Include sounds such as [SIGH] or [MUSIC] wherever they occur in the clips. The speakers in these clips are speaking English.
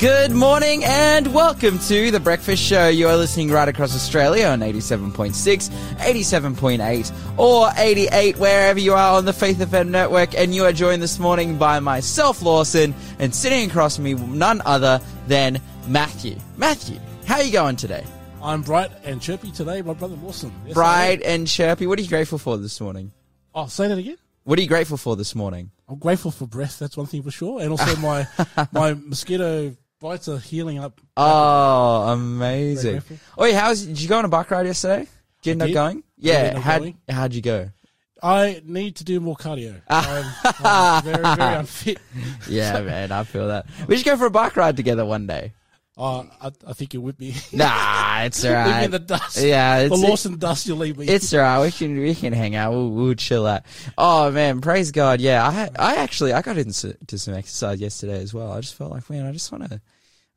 Good morning and welcome to The Breakfast Show. You are listening right across Australia on 87.6, 87.8, or 88, wherever you are on the Faith FM network. And you are joined this morning by myself, Lawson, and sitting across from me, none other than Matthew. Matthew, how are you going today? I'm bright and chirpy today, my brother Lawson. Yes, Bright and chirpy. What are you grateful for this morning? Oh, say that again. What are you grateful for this morning? I'm grateful for breath. That's one thing for sure, and also my [LAUGHS] my mosquito bites are healing up. Oh, amazing. Oh, yeah, how's, did you go on a bike ride yesterday? Did you end up did. going? Yeah. How'd, going. how'd you go? I need to do more cardio. [LAUGHS] I'm, I'm very very unfit. Yeah, [LAUGHS] man, I feel that. We should go for a bike ride together one day. Uh, I, I think you whip me. [LAUGHS] Nah, it's leave me alright. the dust. Yeah, the it's, Lawson dust. You'll leave me. it's alright. We can we can hang out. We'll, we'll chill out. Oh man, praise God. Yeah, I I actually I got into to some exercise yesterday as well. I just felt like man, I just want to.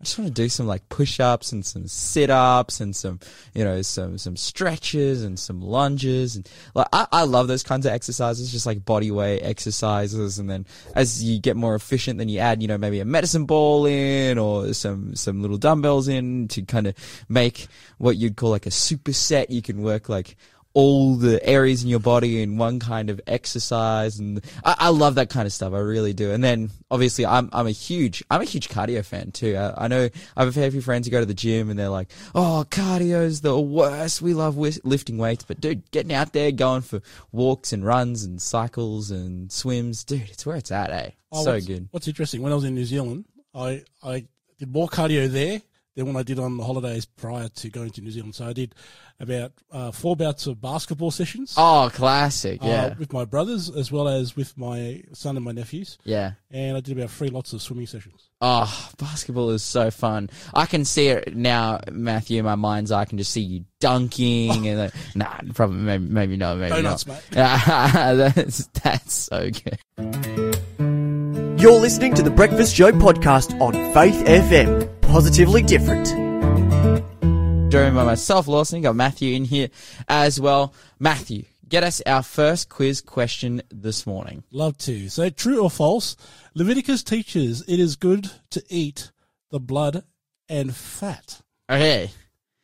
I just want to do some like push-ups and some sit-ups and some, you know, some some stretches and some lunges and like I, I love those kinds of exercises, just like body weight exercises. And then as you get more efficient, then you add, you know, maybe a medicine ball in or some some little dumbbells in to kind of make what you'd call like a superset. You can work like all the areas in your body in one kind of exercise and I, I love that kind of stuff. I really do. And then obviously I'm I'm a huge I'm a huge cardio fan too. I, I know I have a fair few friends who go to the gym and they're like oh cardio's the worst. We love wi- lifting weights. But dude getting out there going for walks and runs and cycles and swims dude it's where it's at eh? Oh, so what's, good. What's interesting? When I was in New Zealand, I I did more cardio there than when I did on the holidays prior to going to New Zealand. So I did about uh, four bouts of basketball sessions. oh classic uh, yeah with my brothers as well as with my son and my nephews, yeah and I did about three lots of swimming sessions. Oh, basketball is so fun. I can see it now, Matthew, in my mind's eye. I can just see you dunking and like, [LAUGHS] nah, probably maybe, maybe not, maybe Donuts, not. mate. [LAUGHS] that's, that's so good. You're listening to the Breakfast Show podcast on Faith FM. Positively different. Joined by myself, Lawson, got Matthew in here as well. Matthew, get us our first quiz question this morning. Love to. So true or false? Leviticus teaches it is good to eat the blood and fat. Okay.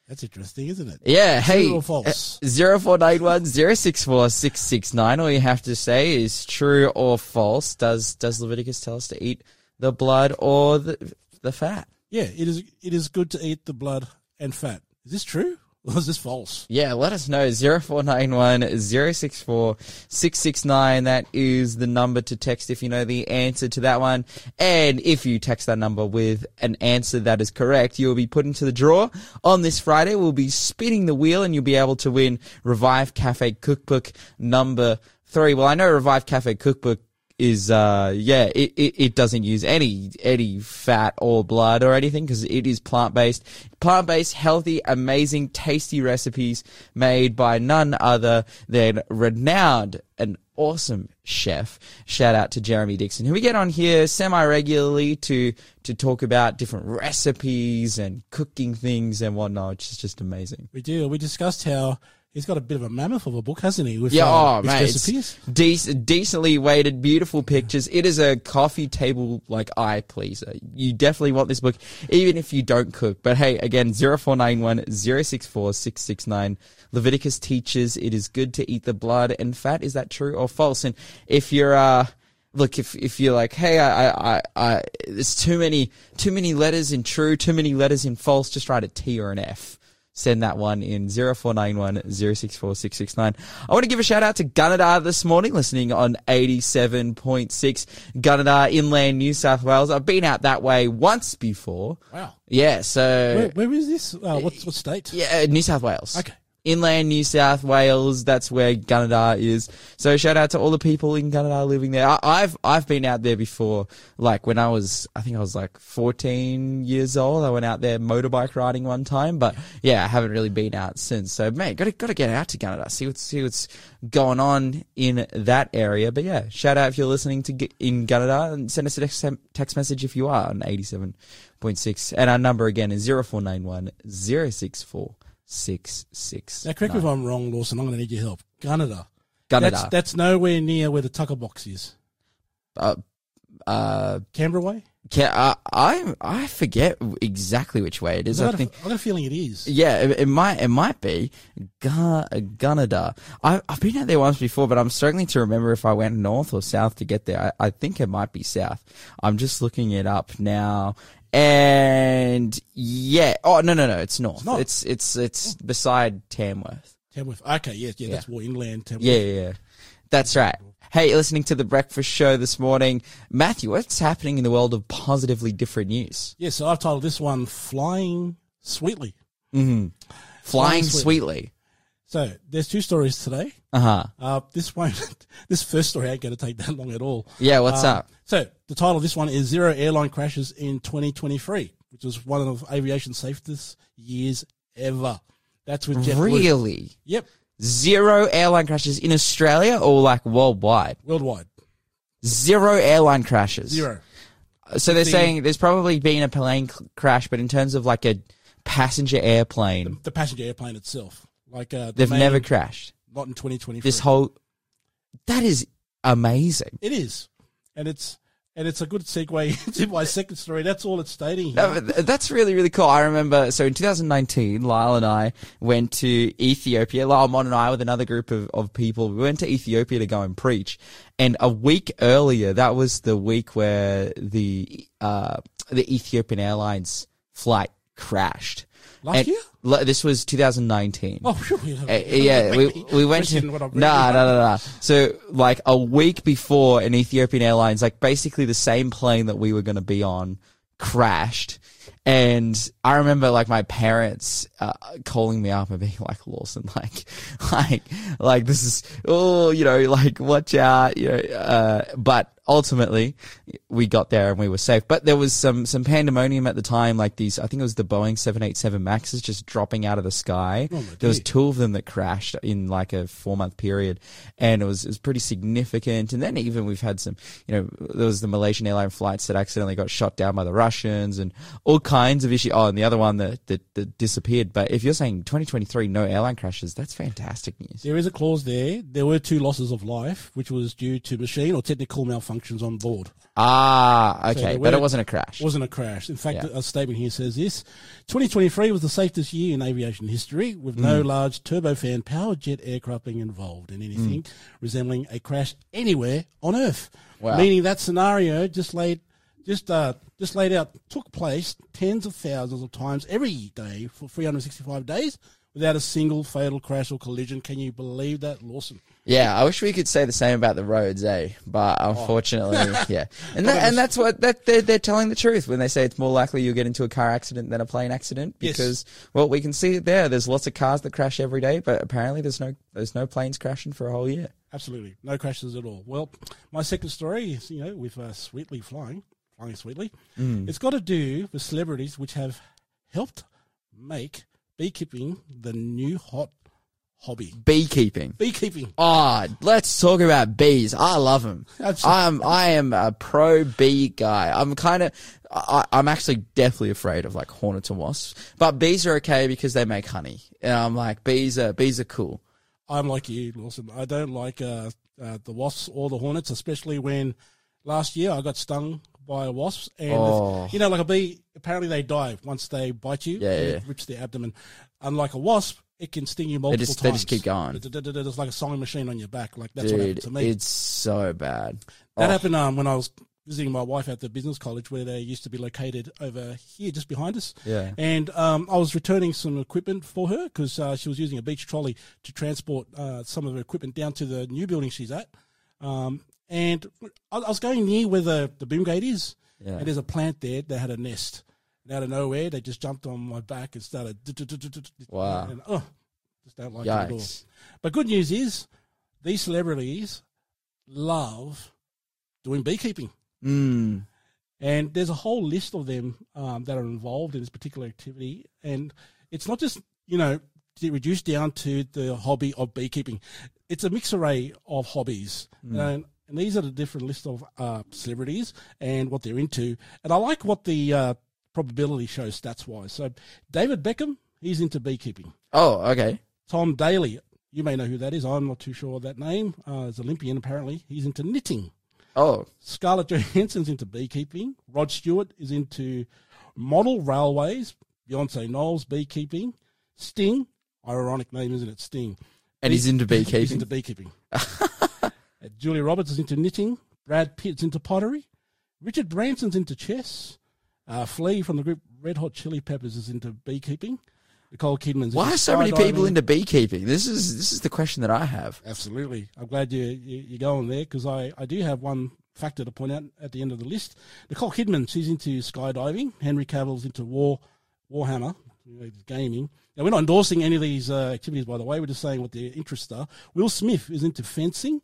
That's interesting, isn't it? Yeah, hey. or false? Uh, zero four nine one zero six four six six nine. All you have to say is true or false. Does does Leviticus tell us to eat the blood or the the fat? Yeah, it is. It is good to eat the blood and fat. Is this true [LAUGHS] or is this false? Yeah, let us know. 0491 064 669. That is the number to text if you know the answer to that one. And if you text that number with an answer that is correct, you'll be put into the draw. On this Friday, we'll be spinning the wheel and you'll be able to win Revive Cafe Cookbook number three. Well, I know Revive Cafe Cookbook is uh yeah it, it, it doesn't use any any fat or blood or anything because it is plant based plant based healthy amazing tasty recipes made by none other than renowned and awesome chef. Shout out to Jeremy Dixon. Who we get on here semi regularly to to talk about different recipes and cooking things and whatnot which is just amazing. We do. We discussed how he's got a bit of a mammoth of a book, hasn't he? With Yeah, uh, oh mate, dec- decently weighted, beautiful pictures. It is a coffee table like eye pleaser. You definitely want this book, even if you don't cook. But hey, again, zero four nine one zero six four six six nine. Leviticus teaches it is good to eat the blood and fat. Is that true or false? And if you're uh look if if you're like hey I i i there's too many too many letters in true too many letters in false just write a t or an f send that one in 0491 064669. I want to give a shout out to Gunnedah this morning, listening on 87.6 Gunnedah, inland New South Wales. I've been out that way once before. Wow. Yeah, so. Where, where is this? Uh, what, what state? Yeah, New South Wales. Okay. Inland New South Wales, that's where Gunnedah is. So shout out to all the people in Gunnedah living there. I, I've I've been out there before, like when I was I think I was like 14 years old. I went out there motorbike riding one time, but yeah, I haven't really been out since. So mate, got to got to get out to Gunnedah, see what's see what's going on in that area. But yeah, shout out if you're listening to in Gunnedah and send us a text, text message if you are on 87.6, and our number again is 0491 064 six six. Now, correct me if I'm wrong, Lawson. I'm going to need your help. Gunnedah. Gunnedah. That's, that's nowhere near where the Tucker box is. uh, uh, Canberra way? Ca- uh, I I forget exactly which way it is. I I got, think a, I got a feeling it is. Yeah, it, it might it might be Gu- Gunnedah. I, I've been out there once before, but I'm struggling to remember if I went north or south to get there. I, I think it might be south. I'm just looking it up now, and yeah. Oh no no no, it's north. not. It's it's it's beside Tamworth. Tamworth. Okay, yes, yeah, that's more inland. Tamworth. Yeah yeah yeah, that's right. Hey, you're listening to the breakfast show this morning, Matthew. What's happening in the world of positively different news? Yeah, so I've titled this one "Flying Sweetly." Mm-hmm. Flying Flying sweetly. So there's two stories today. Uh huh. Uh, this one, [LAUGHS] this first story ain't going to take that long at all. Yeah. What's Um, up? So the title of this one is Zero Airline Crashes in 2023, which was one of aviation safest years ever. That's with JetBlue. Really? Yep, Zero airline crashes in Australia or like worldwide? worldwide. Zero airline crashes. Zero. So they're The- saying there's probably been a plane crash, but in terms of like a passenger airplane, The passenger airplane itself. Like uh, the they've main- never crashed. not in 2023. This whole that is amazing. it is, and it's and it's a good segue [LAUGHS] into my second story. That's all it's stating. Here. No, but th- That's really, really cool. I remember, so in 2019, Lyle and I went to Ethiopia. Lyle, Mon and I with another group of, of people, we went to Ethiopia to go and preach. And a week earlier, that was the week where the, uh, the Ethiopian Airlines flight crashed. Last year? This was 2019. Oh, phew, you know, Uh, yeah, we we went to Question no what I'm no no no. So like a week before, an Ethiopian Airlines, like basically the same plane that we were going to be on, crashed. And I remember like my parents uh, calling me up and being like, Lawson, like, [LAUGHS] like, like this is, oh, you know, like watch out, you know. Uh, but ultimately, we got there and we were safe. But there was some some pandemonium at the time, like these. I think it was the Boeing seven eight seven Maxes just dropping out of the sky. Oh, there was two of them that crashed in like a four month period, and it was it was pretty significant. And then even we've had some, you know, there was the Malaysian airline flights that accidentally got shot down by the Russians, and all kinds of issues. Oh, and the other one that that, that disappeared. But if you're saying 2023 no airline crashes, that's fantastic news. There is a clause there. There were two losses of life, which was due to machine or technical malfunctions on board. Ah, okay, there but it wasn't a crash. It wasn't a crash. In fact, Yeah. a statement here says this 2023 was the safest year in aviation history, with no large turbofan powered jet aircraft being involved in anything resembling a crash anywhere on Earth. Wow. Meaning that scenario just laid. Just uh, just laid out took place tens of thousands of times every day for 365 days without a single fatal crash or collision. Can you believe that, Lawson? Yeah, I wish we could say the same about the roads, eh? But unfortunately, [LAUGHS] yeah, and that, and that's what that they're, they're telling the truth when they say it's more likely you'll get into a car accident than a plane accident Yes. because well, we can see it there. There's lots of cars that crash every day, but apparently there's no there's no planes crashing for a whole year. Absolutely, no crashes at all. Well, my second story is you know with uh, Sweetly flying, flying Sweetly. It's got to do with celebrities which have helped make beekeeping the new hot hobby. Beekeeping. Beekeeping. Oh, let's talk about bees. I love them. Absolutely. I'm I am a pro bee guy. I'm kind of I, I'm actually deathly afraid of like hornets and wasps, but bees are okay because they make honey, and I'm like bees are bees are cool. I'm like you, Lawson. I don't like uh, uh, the wasps or the hornets, especially when last year I got stung by a wasp, and Oh. you know, like a bee, apparently they die once they bite you. Yeah, yeah. It rips their abdomen. Unlike a wasp, it can sting you multiple just- they just keep going. It- it- it- It's like a sewing machine on your back. Like that's what happened Dude, to me. it's so bad. That Oh, happened um, when I was visiting my wife at the business college where they used to be located over here just behind us. Yeah. And um, I was returning some equipment for her because uh, she was using a beach trolley to transport uh, some of her equipment down to the new building she's at. Um, and I, I was going near where the, the boom gate is, Yeah. and there's a plant there that had a nest. And out of nowhere, they just jumped on my back and started. Wow. And, oh, just don't like it at all. But good news is, these celebrities love doing beekeeping. Mm. And there's a whole list of them um, that are involved in this particular activity. And it's not just, you know, reduced down to the hobby of beekeeping. It's a mixed array of hobbies. And, and these are the different list of uh, celebrities and what they're into. And I like what the uh, probability shows stats wise. So David Beckham, he's into beekeeping. Oh, okay. Tom Daley, you may know who that is. I'm not too sure of that name. Uh, as Olympian, apparently, he's into knitting. Oh, Scarlett [LAUGHS] Johansson's into beekeeping. Rod Stewart is into model railways. Beyonce Knowles beekeeping. Sting, ironic name, isn't it? Sting. and he's into He's beekeeping. into beekeeping. [LAUGHS] Julia Roberts is into knitting. Brad Pitt's into pottery. Richard Branson's into chess. Uh, Flea from the group Red Hot Chili Peppers is into beekeeping. Nicole Kidman's Why are so many people into beekeeping? This is this is the question that I have. Absolutely. I'm glad you, you, you're going there because I, I do have one factor to point out at the end of the list. Nicole Kidman, she's into skydiving. Henry Cavill's into War Warhammer, gaming. Now, we're not endorsing any of these uh, activities, by the way. We're just saying what their interests are. Will Smith is into fencing.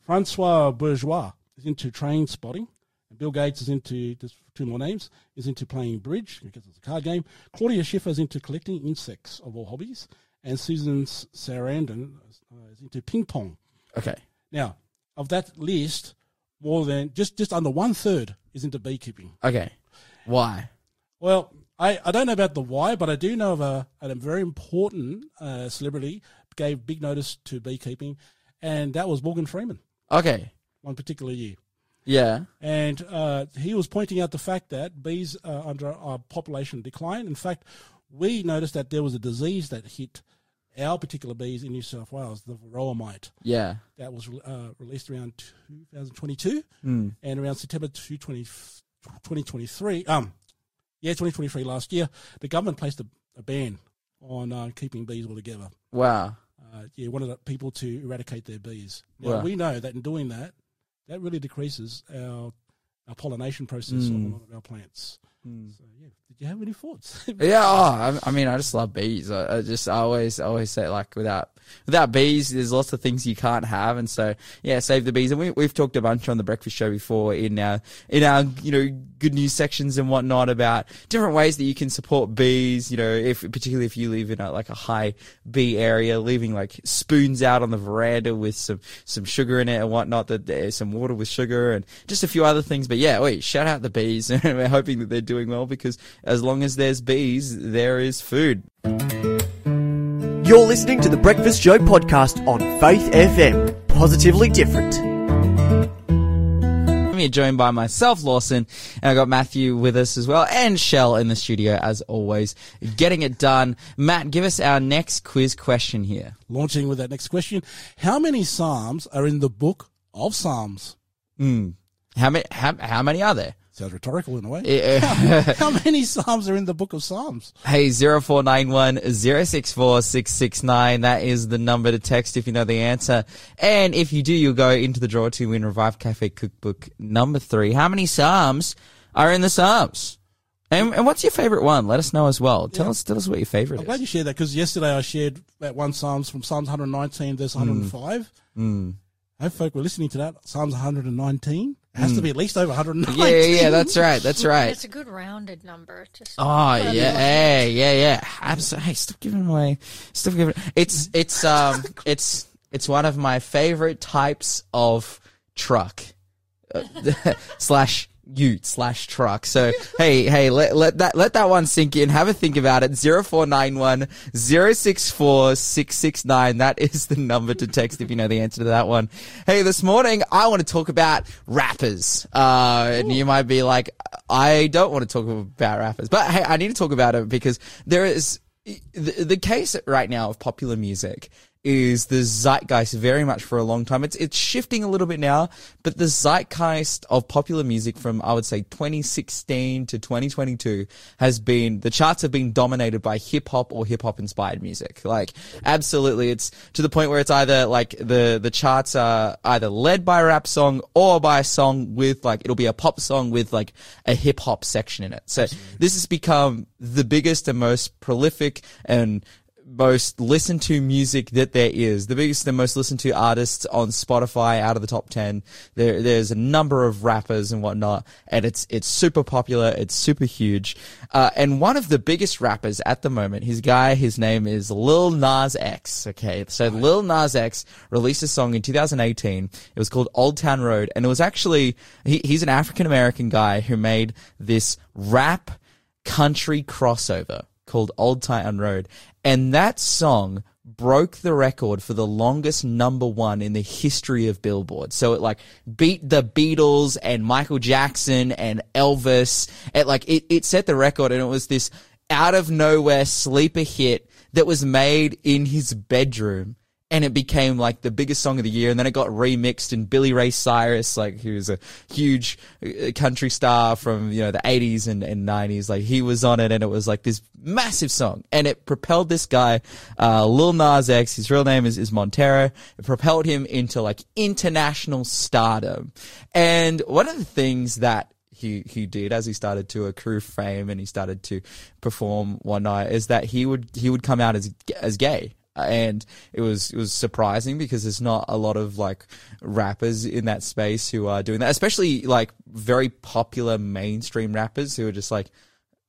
Francois Bourgeois is into train spotting. Bill Gates is into, just two more names, is into playing bridge because it's a card game. Claudia Schiffer is into collecting insects of all hobbies. And Susan Sarandon uh, is into ping pong. Okay. Now, of that list, more than just, just under one third is into beekeeping. Okay. Why? Well, I, I don't know about the why, but I do know of a, a very important uh, celebrity gave big notice to beekeeping, and that was Morgan Freeman, Okay. one particular year. Yeah. And uh, he was pointing out the fact that bees are under a population decline. In fact, we noticed that there was a disease that hit our particular bees in New South Wales, the varroa mite, Yeah. that was uh, released around 2022 Hmm. and around September 2020 2023. Um, yeah, 2023 last year, the government placed a, a ban on uh, keeping bees altogether. Wow. Uh, yeah, wanted the people to eradicate their bees. Now, Wow. we know that in doing that, that really decreases our, our pollination process on a hmm. lot of our plants. Hmm. So, yeah, did you have any thoughts? [LAUGHS] Yeah, oh, I, I mean, I just love bees. I, I just I always I always say like without without bees, there's lots of things you can't have, and so yeah, save the bees. And we we've talked a bunch on the breakfast show before in our in our you know good news sections and whatnot about different ways that you can support bees. You know, if particularly if you live in a, like a high bee area, leaving like spoons out on the veranda with some some sugar in it and whatnot. That there's some water with sugar and just a few other things. But yeah, wait, shout out the bees, [LAUGHS] and we're hoping that they're doing well because as long as there's bees, there is food. You're listening to the Breakfast Show podcast on Faith FM. Positively different. I'm here joined by myself, Lawson, and I got Matthew with us as well, and Shell in the studio as always, getting it done. Matt, give us our next quiz question here. Launching with that next question How many Psalms are in the book of Psalms? Hmm. How many? How, how many are there? Sounds rhetorical in a way. Eh, [LAUGHS] How [LAUGHS] many Psalms are in the book of Psalms? Hey, 0491 064 669. That is the number to text if you know the answer. And if you do, you'll go into the draw to win Revive Cafe Cookbook number three. How many Psalms are in the Psalms? And, and what's your favorite one? Let us know as well. Tell us, tell us what your favorite I'm glad you shared that because yesterday I shared that one Psalms from Psalms 119, verse 105. Mm. I hope folk were listening to that. Psalms 119. It has to be at least over 119. Yeah, yeah, yeah, that's right. That's right. It's a good rounded number. Just Oh put up yeah, hey, yeah, yeah. Absolutely. Hey, stop giving away. Stop giving. It's it's [LAUGHS] um it's it's one of my favorite types of truck uh, [LAUGHS] slash ute slash truck. So hey, hey, let let that let that one sink in. Have a think about it. Zero four nine one zero six four six six nine. That is the number to text if you know the answer to that one. Hey, this morning I want to talk about rappers. Uh, and you might be like, I don't want to talk about rappers, but hey, I need to talk about it because there is the, the case right now of popular music is the zeitgeist very much for a long time. It's it's shifting a little bit now, but the zeitgeist of popular music from I would say 2016 to 2022 has been the charts have been dominated by hip hop or hip hop inspired music. Like absolutely, it's to the point where it's either like the the charts are either led by a rap song or by a song with like it'll be a pop song with like a hip hop section in it. So this has become the biggest and most prolific and most listened to music that there is. The biggest and most listened to artists on Spotify out of the top 10. There, there's a number of rappers and whatnot, and it's, it's super popular. It's super huge. Uh, and one of the biggest rappers at the moment, his guy, his name is Lil Nas X. Okay. So Lil Nas X released a song in 2018. It was called Old Town Road, and it was actually, he, he's an African American guy who made this rap country crossover called Old Town Road. And that song broke the record for the longest number one in the history of Billboard. So it like beat the Beatles and Michael Jackson and Elvis. It like it, it set the record and it was this out of nowhere sleeper hit that was made in his bedroom and it became like the biggest song of the year. And then it got remixed, and Billy Ray Cyrus, like he was a huge uh, country star from you know the eighties and, and nineties, like he was on it, and it was like this massive song, and it propelled this guy, uh, Lil Nas X. His real name is is Montero. It propelled him into like international stardom, and one of the things that he he did as he started to accrue fame and he started to perform one night is that he would he would come out as as gay and it was it was surprising because there's not a lot of like rappers in that space who are doing that, especially like very popular mainstream rappers who are just like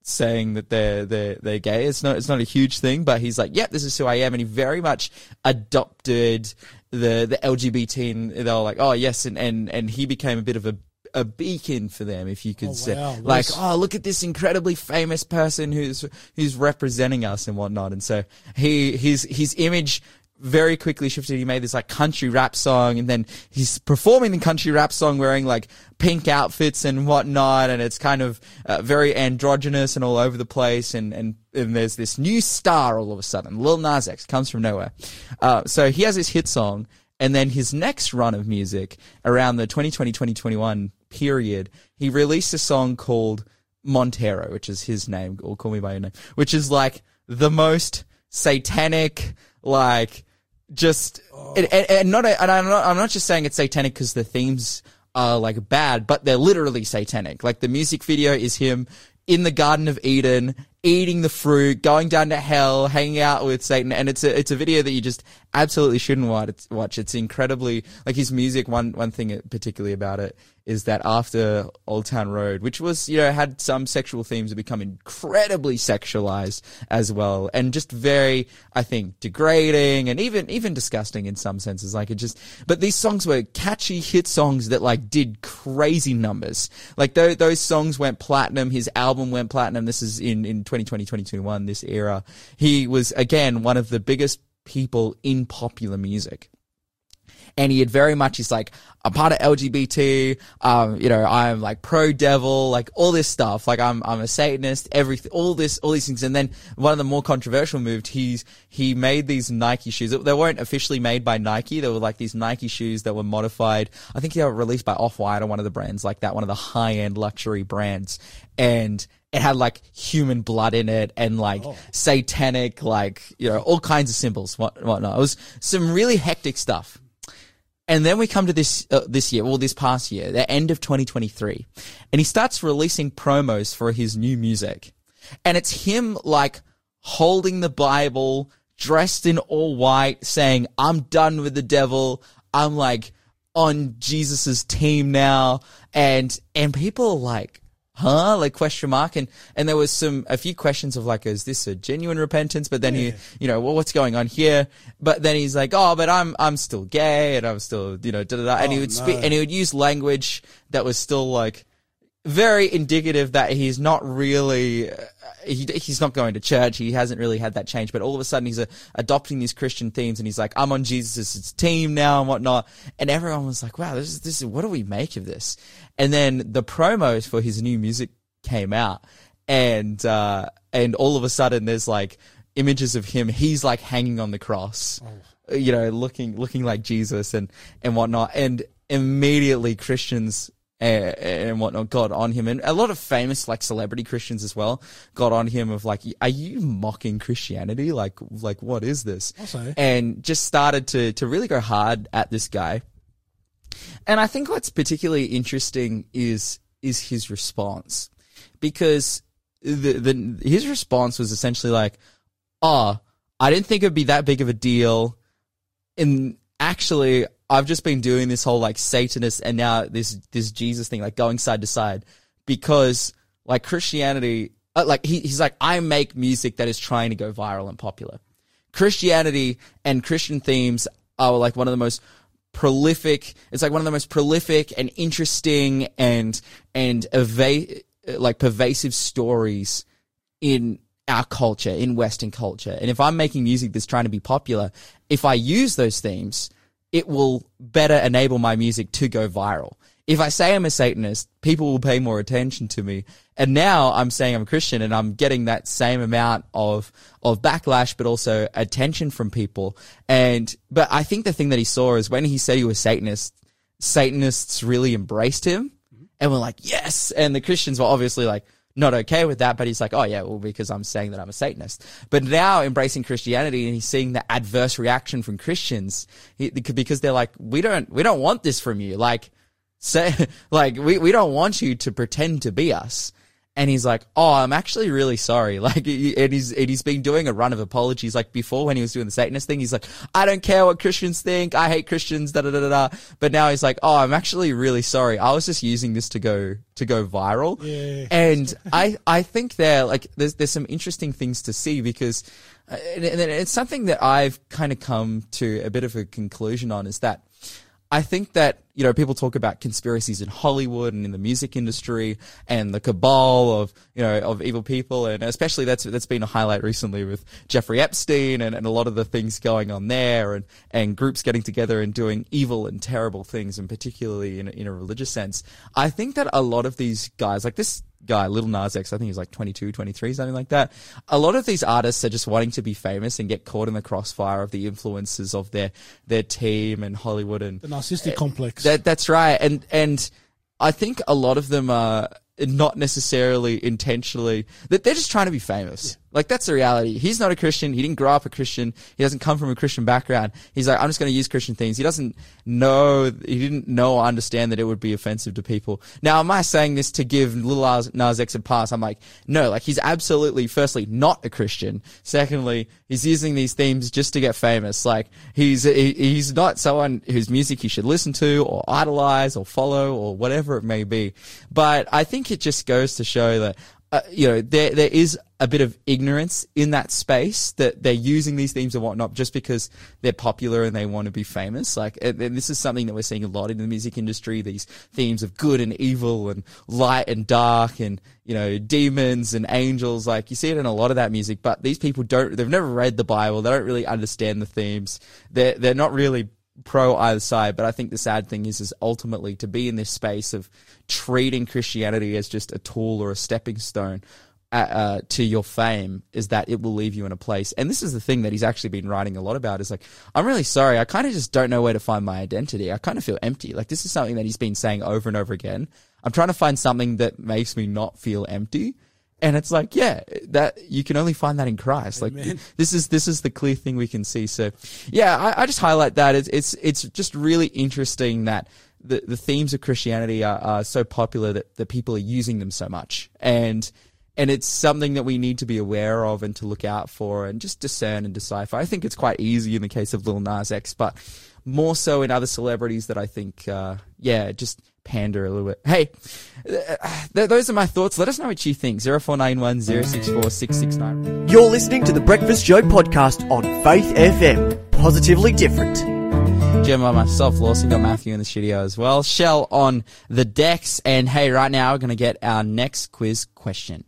saying that they're they're they're gay. It's not it's not a huge thing, but he's like, yep, this is who I am, and he very much adopted the the LGBT. And they were like, oh yes, and and and he became a bit of a a beacon for them, if you could Oh, say, wow. Like, oh, look at this incredibly famous person who's who's representing us and whatnot. And so he his his image very quickly shifted. He made this like country rap song, and then he's performing the country rap song wearing like pink outfits and whatnot, and it's kind of uh, very androgynous and all over the place. And and and there's this new star all of a sudden, Lil Nas X comes from nowhere. Uh, so he has his hit song. And then his next run of music around the 2020-2021 period, he released a song called Montero, which is his name, or Call Me By Your Name, which is like the most satanic, like just, oh. and, and, and not, a, and I'm not, I'm not just saying it's satanic because the themes are like bad, but they're literally satanic. Like the music video is him in the Garden of Eden, eating the fruit, going down to hell, hanging out with Satan, and it's a it's a video that you just absolutely shouldn't watch. It's, incredibly like his music. One one thing particularly about it is that after Old Town Road, which was you know had some sexual themes, have become incredibly sexualized as well, and just very I think degrading and even even disgusting in some senses. Like it just, but these songs were catchy hit songs that like did crazy numbers. Like those those songs went platinum. His album went platinum. This is in in 2020 2021 this era. He was again one of the biggest people in popular music. And he had very much he's like I'm part of LGBT um you know I'm like pro devil like all this stuff. Like I'm I'm a satanist everything all this all these things. And then one of the more controversial moves he's he made these Nike shoes. They weren't officially made by Nike. They were like these Nike shoes that were modified. I think they were released by Off-White or one of the brands like that one of the high-end luxury brands. And it had like human blood in it and like satanic, like, you know, all kinds of symbols, what, whatnot. It was some really hectic stuff. And then we come to this uh, this year, well, this past year, the end of 2023, and he starts releasing promos for his new music, and it's him like holding the Bible, dressed in all white, saying, "I'm done with the devil. I'm like on Jesus's team now," and and people are like, huh? Like question mark? And and there was some a few questions of like is this a genuine repentance? But then he you know well what's going on here? But then he's like oh but i'm i'm still gay and i'm still you know da, da, da. and he Oh, would speak and he would use language that was still like very indicative that he's not really uh, he, he's not going to church. He hasn't really had that change. But all of a sudden he's uh, adopting these christian themes and he's like i'm on jesus' team now and whatnot. And everyone was like wow this is this is what do we make of this? And then the promos for his new music came out and uh and all of a sudden there's like images of him. He's like hanging on the cross you know looking looking like jesus and and whatnot. And immediately christians uh, and whatnot got on him, and a lot of famous like celebrity Christians as well got on him of like, are you mocking Christianity? Like, like what is this? Also- And just started to to really go hard at this guy. And I think what's particularly interesting is is his response, because the the his response was essentially like, "Oh, I didn't think it'd be that big of a deal." And actually, I've just been doing this whole like Satanist and now this this Jesus thing, like going side to side, because like Christianity, uh, like he, he's like, I make music that is trying to go viral and popular. Christianity and Christian themes are like one of the most prolific. It's like one of the most prolific and interesting and and eva- like pervasive stories in our culture, in Western culture. And if I'm making music that's trying to be popular, if I use those themes, it will better enable my music to go viral. If I say I'm a Satanist, people will pay more attention to me. And now I'm saying I'm a Christian and I'm getting that same amount of, of backlash, but also attention from people. And, but I think the thing that he saw is when he said he was Satanist, Satanists really embraced him and were like, yes. And the Christians were obviously like, not okay with that, but he's like, oh yeah, well, because I'm saying that I'm a Satanist. But now embracing Christianity and he's seeing the adverse reaction from Christians because they're like, we don't, we don't want this from you. Like, say, [LAUGHS] like, we, we don't want you to pretend to be us. And he's like, "Oh, I'm actually really sorry." [LAUGHS] Like, and he's and he's been doing a run of apologies. Like before, when he was doing the Satanist thing, he's like, "I don't care what Christians think. I hate Christians." Da da da da. But now he's like, "Oh, I'm actually really sorry. I was just using this to go to go viral." Yeah. And I I think there like there's there's some interesting things to see because uh, and, and it's something that I've kind of come to a bit of a conclusion on is that I think that, you know, people talk about conspiracies in Hollywood and in the music industry and the cabal of, you know, of evil people. And especially that's, that's been a highlight recently with Jeffrey Epstein and, and a lot of the things going on there and, and groups getting together and doing evil and terrible things and particularly in, in a religious sense. I think that a lot of these guys, like this guy, Little Nas X, I think he's like 22, 23, something like that. A lot of these artists are just wanting to be famous and get caught in the crossfire of the influences of their, their team and Hollywood and The narcissistic eh, complex. that that's right, and and I think a lot of them are not necessarily intentionally that they're just trying to be famous. Like that's the reality. He's not a Christian. He didn't grow up a Christian. He doesn't come from a Christian background. He's like, I'm just going to use Christian things. He doesn't know. He didn't know or understand that it would be offensive to people. Now, am I saying this to give Lil Nas- X a pass? I'm like, no. Like he's absolutely, firstly, not a Christian. Secondly, he's using these themes just to get famous. Like he's he's not someone whose music you should listen to or idolize or follow or whatever it may be. But I think it just goes to show that uh, you know, there there is a bit of ignorance in that space that they're using these themes and whatnot just because they're popular and they want to be famous. Like, and, and this is something that we're seeing a lot in the music industry. These themes of good and evil and light and dark and you know demons and angels. Like you see it in a lot of that music, but these people don't. They've never read the Bible. They don't really understand the themes. They're they're not really pro either side, but I think the sad thing is, is ultimately to be in this space of treating Christianity as just a tool or a stepping stone uh, uh, to your fame is that it will leave you in a place. And this is the thing that he's actually been writing a lot about is like, I'm really sorry. I kind of just don't know where to find my identity. I kind of feel empty. Like this is something that he's been saying over and over again. I'm trying to find something that makes me not feel empty. And it's like, yeah, that you can only find that in Christ. Like Amen. this is this is the clear thing we can see. So, yeah, I, I just highlight that. It's it's it's just really interesting that the the themes of Christianity are, are so popular that that people are using them so much, and and it's something that we need to be aware of and to look out for and just discern and decipher. I think it's quite easy in the case of Lil Nas X, but more so in other celebrities that I think, uh, yeah, just pander a little bit. Hey, uh, th- those are my thoughts. Let us know what you think. 0491 064 669. You're listening to the Breakfast Show podcast on Faith FM. Positively different. Gemma, myself, Lawson, got Matthew in the studio as well. Shell on the decks. And hey, right now we're going to get our next quiz question.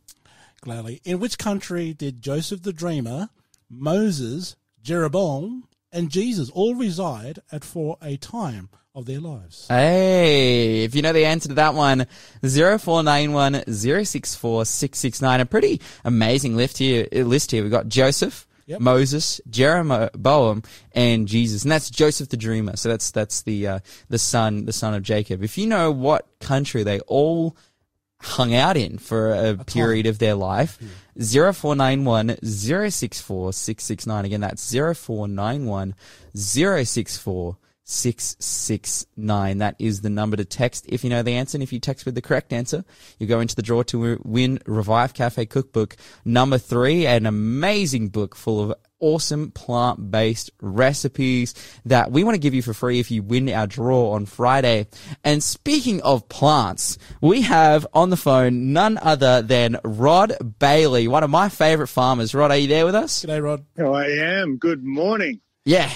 Gladly. In which country did Joseph the Dreamer, Moses, Jeroboam, and Jesus all reside at for a time of their lives? Hey, if you know the answer to that one, 0491 064 669. A pretty amazing list here. List here. We've got Joseph, Yep. Moses, Jeroboam, and Jesus, and that's Joseph the Dreamer. So that's that's the uh, the son the son of Jacob. If you know what country they all hung out in for a, period of their life, 0491 064 669. Again, that's 0491 064 669. That is the number to text if you know the answer. And if you text with the correct answer, you go into the draw to win Revive Cafe Cookbook number three, an amazing book full of awesome plant-based recipes that we want to give you for free if you win our draw on Friday. And speaking of plants, we have on the phone none other than Rod Bailey, one of my favorite farmers. Rod, are you there with us? G'day, Rod. Oh, I am. Good morning. Yeah.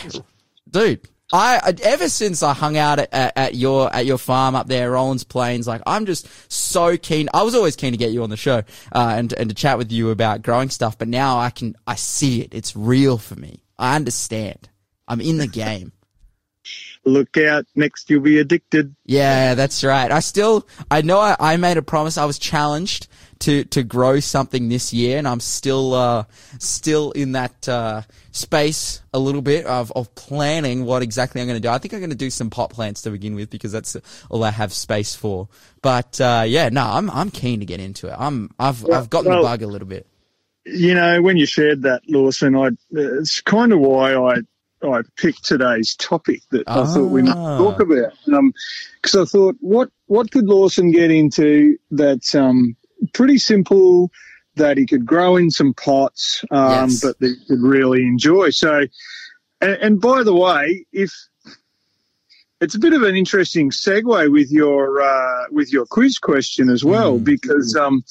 Dude, I ever since I hung out at, at, at, your at your farm up there, Rollands Plains, like I'm just so keen. I was always keen to get you on the show uh, and and to chat with you about growing stuff, but now I can I see it. It's real for me. I understand. I'm in the game. [LAUGHS] Look out! Next, you'll be addicted. Yeah, that's right. I still, I know I, I made a promise. I was challenged to to grow something this year, and I'm still uh, still in that uh, space a little bit of, of planning what exactly I'm going to do. I think I'm going to do some pot plants to begin with because that's all I have space for. But uh, yeah, no, I'm I'm keen to get into it. I'm I've well, I've gotten well, the bug a little bit. You know, when you shared that, Lawson, I it's kind of why I I picked today's topic that I thought we might ah. talk about. Because um, I thought, what what could Lawson get into that um, pretty simple that he could grow in some pots, um, yes. but that he could really enjoy. So, and, and, by the way, if it's a bit of an interesting segue with your uh, with your quiz question as well, mm. because um,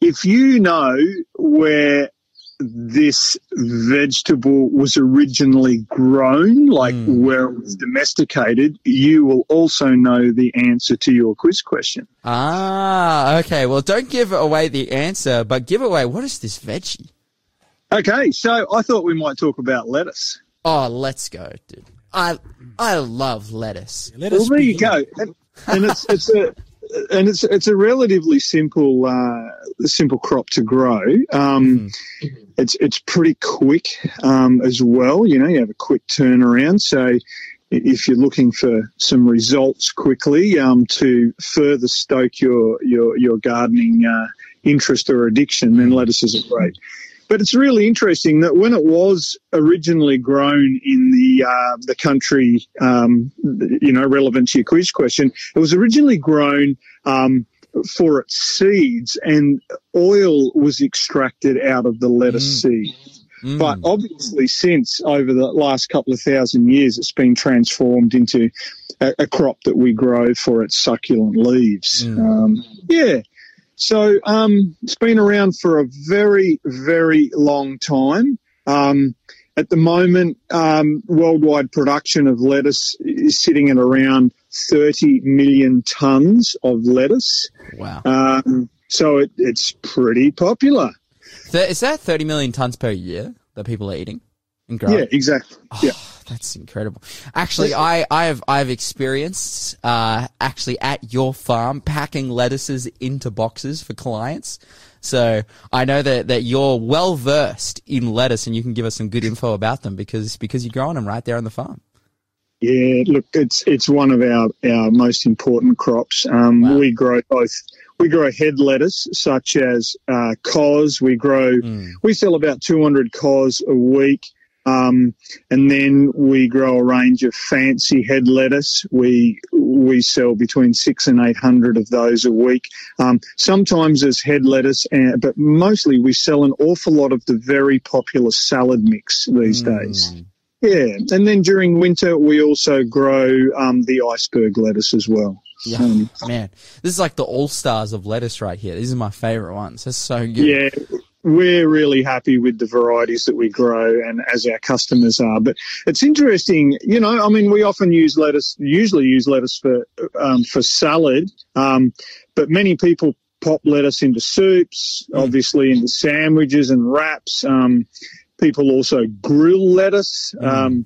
if you know where this vegetable was originally grown, like mm. where it was domesticated, you will also know the answer to your quiz question. Ah, okay. Well, don't give away the answer, but give away what is this veggie? Okay, so I thought we might talk about lettuce. Oh, let's go, dude. I I love lettuce. lettuce well, there you go. And, and it's it's a and it's it's a relatively simple uh, simple crop to grow. Um, mm. It's it's pretty quick um, as well. You know, you have a quick turnaround. So if you're looking for some results quickly um, to further stoke your your your gardening uh, interest or addiction, then lettuces are great. But it's really interesting that when it was originally grown in the uh, the country, um, you know, relevant to your quiz question, it was originally grown um, for its seeds, and oil was extracted out of the lettuce mm. seeds. Mm. But obviously, since over the last couple of thousand years, it's been transformed into a, a crop that we grow for its succulent leaves. Mm. Um, yeah. So um, it's been around for a very, very long time. Um, at the moment, um, worldwide production of lettuce is sitting at around 30 million tons of lettuce. Wow. Um, so it, it's pretty popular. Is that 30 million tons per year that people are eating and growing? Yeah, exactly. Oh, yeah. [SIGHS] That's incredible. Actually, I, I have I've experienced uh, actually at your farm packing lettuces into boxes for clients. So I know that, that you're well versed in lettuce and you can give us some good info about them because because you're growing them right there on the farm. Yeah, look, it's it's one of our, our most important crops. Um, wow. We grow both. We grow head lettuce such as uh, cos. We grow. Mm. We sell about 200 cos a week. Um, and then we grow a range of fancy head lettuce. We we sell between six and eight hundred of those a week. Um, sometimes as head lettuce, and, but mostly we sell an awful lot of the very popular salad mix these mm. days. Yeah, and then during winter we also grow um, the iceberg lettuce as well. Yeah, um, man, this is like the all stars of lettuce right here. These are my favorite ones. That's so good. Yeah, we're really happy with the varieties that we grow and as our customers are. But it's interesting, you know, I mean, we often use lettuce, usually use lettuce for, um, for salad. Um, but many people pop lettuce into soups, mm. obviously into sandwiches and wraps. Um, people also grill lettuce. Mm.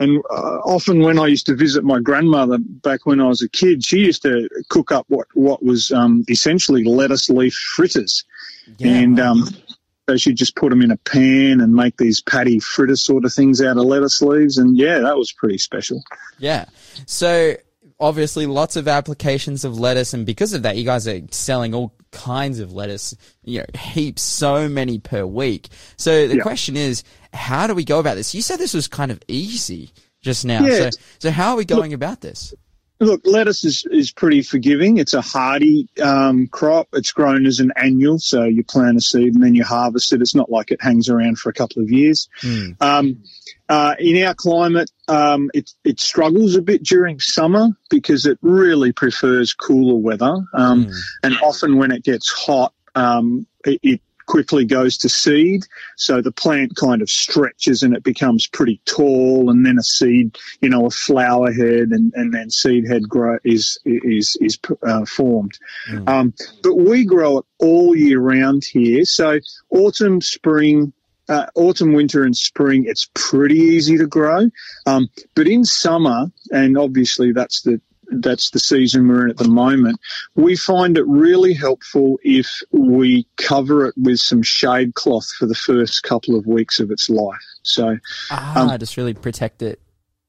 and uh, often when I used to visit my grandmother back when I was a kid, she used to cook up what, what was, um, essentially lettuce leaf fritters. Yeah. And, um, so she just put them in a pan and make these patty fritter sort of things out of lettuce leaves. And yeah, that was pretty special. Yeah. So obviously lots of applications of lettuce. And because of that, you guys are selling all kinds of lettuce, you know, heaps, so many per week. So the yeah. question is, how do we go about this? You said this was kind of easy just now. Yeah. So, so how are we going Look, about this? Look, lettuce is, is pretty forgiving. It's a hardy um, crop. It's grown as an annual, so you plant a seed and then you harvest it. It's not like it hangs around for a couple of years. Mm. Um, uh, in our climate, um, it, it struggles a bit during summer because it really prefers cooler weather. Mm. And often when it gets hot, um, it, it quickly goes to seed. So the plant kind of stretches and it becomes pretty tall and then a seed, you know, a flower head and, and then seed head grow is, is, is uh, formed. Um, but we grow it all year round here. So autumn, spring, uh, autumn, winter, and spring, it's pretty easy to grow. Um, but in summer, and obviously that's the that's the season we're in at the moment. We find it really helpful if we cover it with some shade cloth for the first couple of weeks of its life. So, Ah, just really protect it.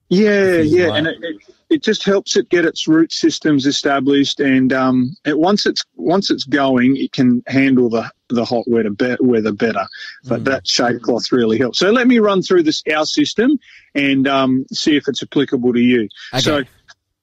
yeah, yeah, like. and it, it, it just helps it get its root systems established, and um, it, once it's once it's going, it can handle the the hot weather be- weather better. But that shade cloth really helps. So let me run through this our system and um, see if it's applicable to you. Okay. So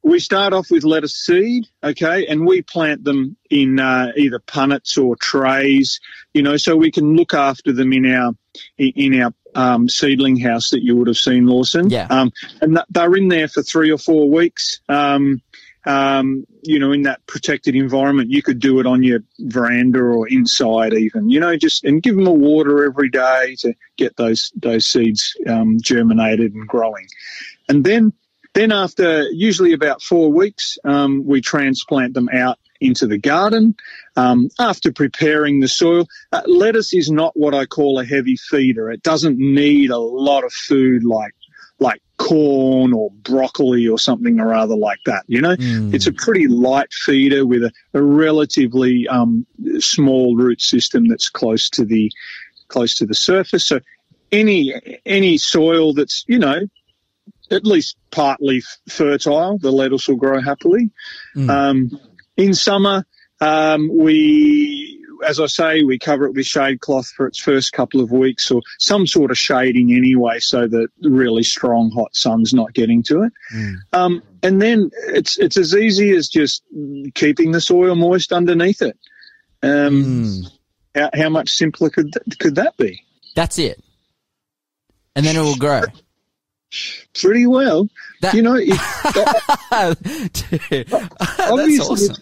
we start off with lettuce seed, okay, and we plant them in uh, either punnets or trays, you know, so we can look after them in our in our um, seedling house that you would have seen, Lawson. Yeah. Um, and th- they're in there for three or four weeks. Um, um, you know, in that protected environment, you could do it on your veranda or inside, even. You know, just and give them a water every day to get those those seeds um, germinated and growing, and then then after usually about four weeks, um, we transplant them out into the garden. Um, after preparing the soil, uh, lettuce is not what I call a heavy feeder. It doesn't need a lot of food like like corn or broccoli or something or other like that. You know, it's a pretty light feeder with a, a relatively um, small root system that's close to the close to the surface. So any any soil that's you know at least partly fertile, the lettuce will grow happily. Um, in summer, um, we, as I say, we cover it with shade cloth for its first couple of weeks or some sort of shading anyway so that really strong hot sun's not getting to it. Um, and then it's, it's as easy as just keeping the soil moist underneath it. Um, how, how much simpler could, th- could that be? That's it. And then it will grow. Pretty well. That- you know, if, [LAUGHS] Dude, [LAUGHS] that's obviously, awesome.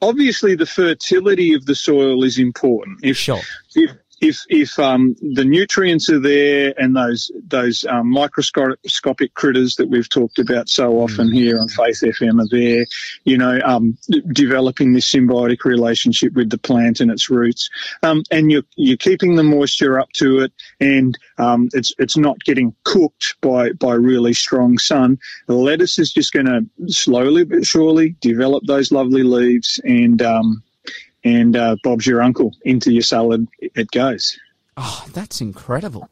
obviously the fertility of the soil is important. If Sure. if if if um, the nutrients are there and those those um, microscopic critters that we've talked about so often here on Faith FM are there, you know, um, developing this symbiotic relationship with the plant and its roots, um, and you're you're keeping the moisture up to it, and um, it's it's not getting cooked by by really strong sun. The lettuce is just going to slowly but surely develop those lovely leaves and. And uh, Bob's your uncle into your salad. It goes. Oh, that's incredible.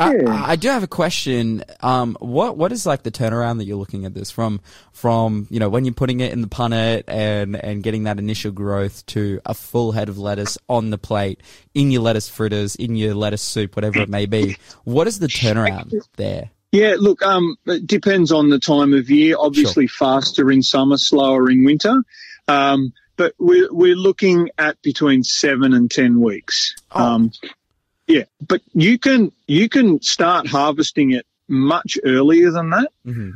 I, Yeah. I do have a question. Um, what what is like the turnaround that you're looking at this from? From you know when you're putting it in the punnet and and getting that initial growth to a full head of lettuce on the plate in your lettuce fritters, in your lettuce soup, whatever it may be. What is the turnaround there? Yeah, look, um, it depends on the time of year. Obviously, faster in summer, slower in winter. Um, but we're, we're looking at between seven and ten weeks. Oh. Um, yeah, but you can you can start harvesting it much earlier than that.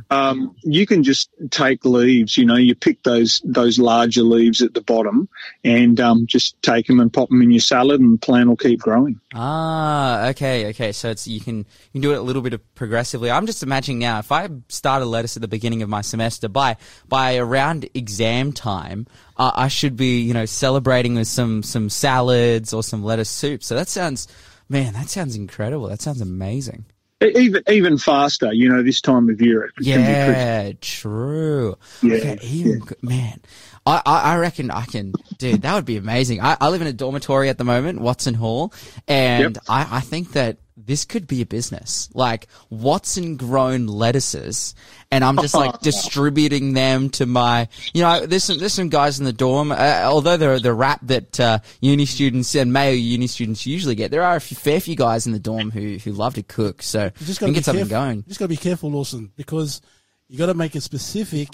Um, you can just take leaves. You know, you pick those those larger leaves at the bottom, and um, just take them and pop them in your salad, and the plant will keep growing. Ah, okay, okay. So it's you can you can do it a little bit of progressively. I'm just imagining now if I start a lettuce at the beginning of my semester, by by around exam time, uh, I should be you know celebrating with some some salads or some lettuce soup. So that sounds, man, that sounds incredible. That sounds amazing. Even even faster, you know, this time of year it can be pretty Yeah, true. Yeah, okay, even man, I, I I reckon I can, dude. That would be amazing. I, I live in a dormitory at the moment, Watson Hall, and Yep. I I think that this could be a business, like Watson grown lettuces, and I'm just like [LAUGHS] distributing them to my, you know, there's some there's some guys in the dorm. Uh, although the the rap that uh, uni students and Mayo uni students usually get, there are a few, fair few guys in the dorm who who love to cook. So You just got can to be get something careful. going. You just got to be careful, Lawson, because you got to make it specific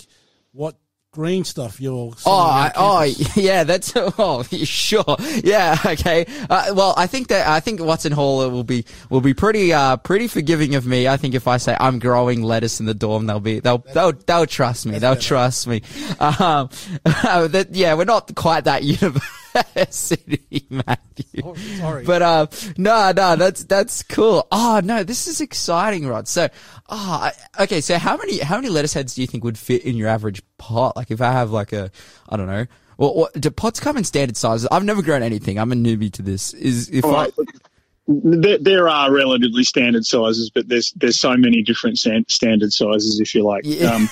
what green stuff you're. Oh, I, oh, [LAUGHS] yeah, that's [LAUGHS] oh, sure, yeah, [LAUGHS] okay. Uh, well, I think that I think Watson Hall will be will be pretty uh pretty forgiving of me. I think if I say I'm growing lettuce in the dorm, they'll be they'll they'll they'll trust me. They'll trust me. Um, that yeah, we're not quite that univ- [LAUGHS] Sydney Matthew. Oh, sorry. But uh, no, no, that's that's cool. Oh no, this is exciting, Rod. So, ah, okay. So how many how many lettuce heads do you think would fit in your average pot? Like if I have like a, I don't know. Well, what, do pots come in standard sizes? I've never grown anything. I'm a newbie to this. Is if All I right. There, there are relatively standard sizes, but there's there's so many different standard sizes, if you like. Yeah. Um,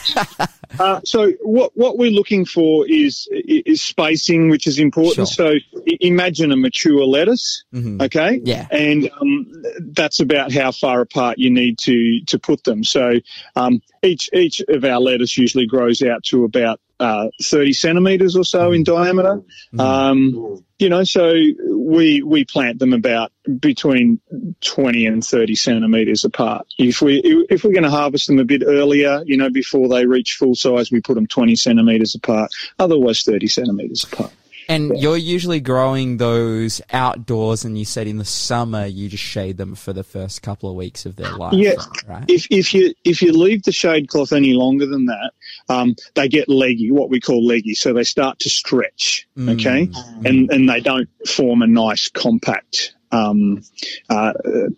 uh, so what what we're looking for is is spacing, which is important. So i- imagine a mature lettuce, Mhm. okay? Yeah. and um, that's about how far apart you need to to put them. So um, each each of our lettuce usually grows out to about uh, 30 centimeters or so in diameter. Um, you know, so we we plant them about between 20 and 30 centimeters apart. If we if we're going to harvest them a bit earlier, you know, before they reach full size, we put them 20 centimeters apart. Otherwise, 30 centimeters apart. and you're usually growing those outdoors, and you said in the summer you just shade them for the first couple of weeks of their life. Yeah. right. If if you if you leave the shade cloth any longer than that, um, they get leggy, what we call leggy. So they start to stretch, okay, Mm. and and they don't form a nice compact um, uh,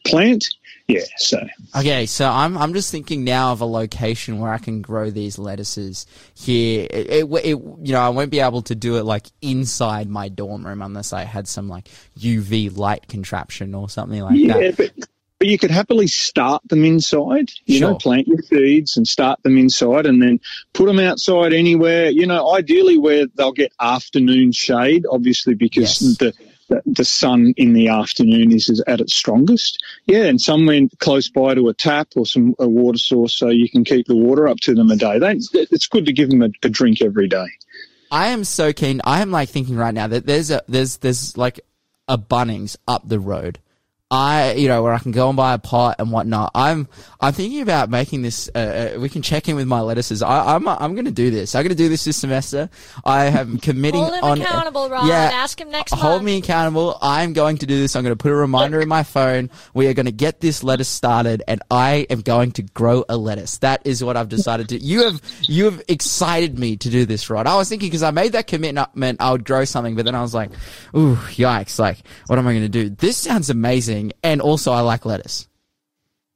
plant. Yeah, so Okay, so I'm I'm just thinking now of a location where I can grow these lettuces here. It, it, it you know I won't be able to do it like inside my dorm room unless I had some like UV light contraption or something like yeah, that. but, but you could happily start them inside. You know, plant your seeds and start them inside, and then put them outside anywhere. You know, ideally where they'll get afternoon shade, obviously because Yes. the the, the sun in the afternoon is, is at its strongest. Yeah, and somewhere close by to a tap or some a water source, so you can keep the water up to them a day. They, it's good to give them a, a drink every day. I am so keen. I am like thinking right now that there's a there's there's like a Bunnings up the road. I you know where I can go and buy a pot and whatnot. I'm I'm thinking about making this. Uh, uh, we can check in with my lettuces. I, I'm I'm going to do this. I'm going to do this this semester. I am [LAUGHS] committing Hold him on accountable, Rod. Yeah, Ask him next hold month. me accountable. I'm going to do this. I'm going to put a reminder in my phone. We are going to get this lettuce started, and I am going to grow a lettuce. That is what I've decided to. You have you have excited me to do this, Rod. I was thinking because I made that commitment, I would grow something, but then I was like, ooh, yikes! Like, what am I going to do? This sounds amazing, and also I like lettuce.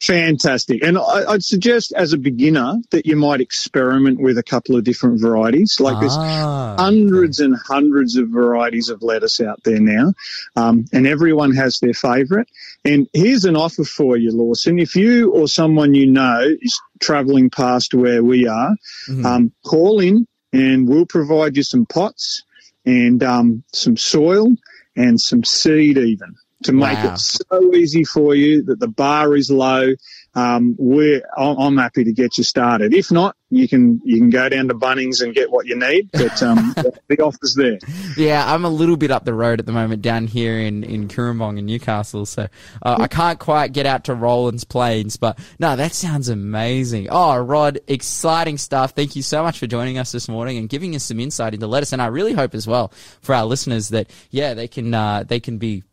Fantastic. And I, I'd suggest as a beginner that you might experiment with a couple of different varieties. Like there's Ah, hundreds and hundreds of varieties of lettuce out there now, um, and everyone has their favourite. And here's an offer for you, Lawson. If you or someone you know is travelling past where we are, Mhm. um, call in and we'll provide you some pots and um, some soil and some seed even to make Wow. it so easy for you that the bar is low. Um, we're, I'm happy to get you started. If not, you can you can go down to Bunnings and get what you need. But um, [LAUGHS] the, offer's there. Yeah, I'm a little bit up the road at the moment down here in, in Cooranbong in Newcastle, so uh, I can't quite get out to Rollands Plains, but no, that sounds amazing. Oh, Rod, exciting stuff. Thank you so much for joining us this morning and giving us some insight into lettuce, and I really hope as well for our listeners that, yeah, they can, uh, they can be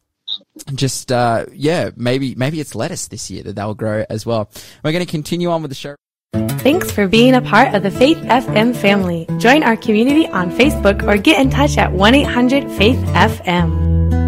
just, uh, yeah, maybe, maybe it's lettuce this year that they'll grow as well. We're going to continue on with the show. Thanks for being a part of the Faith FM family. Join our community on Facebook or get in touch at 1 800 Faith FM.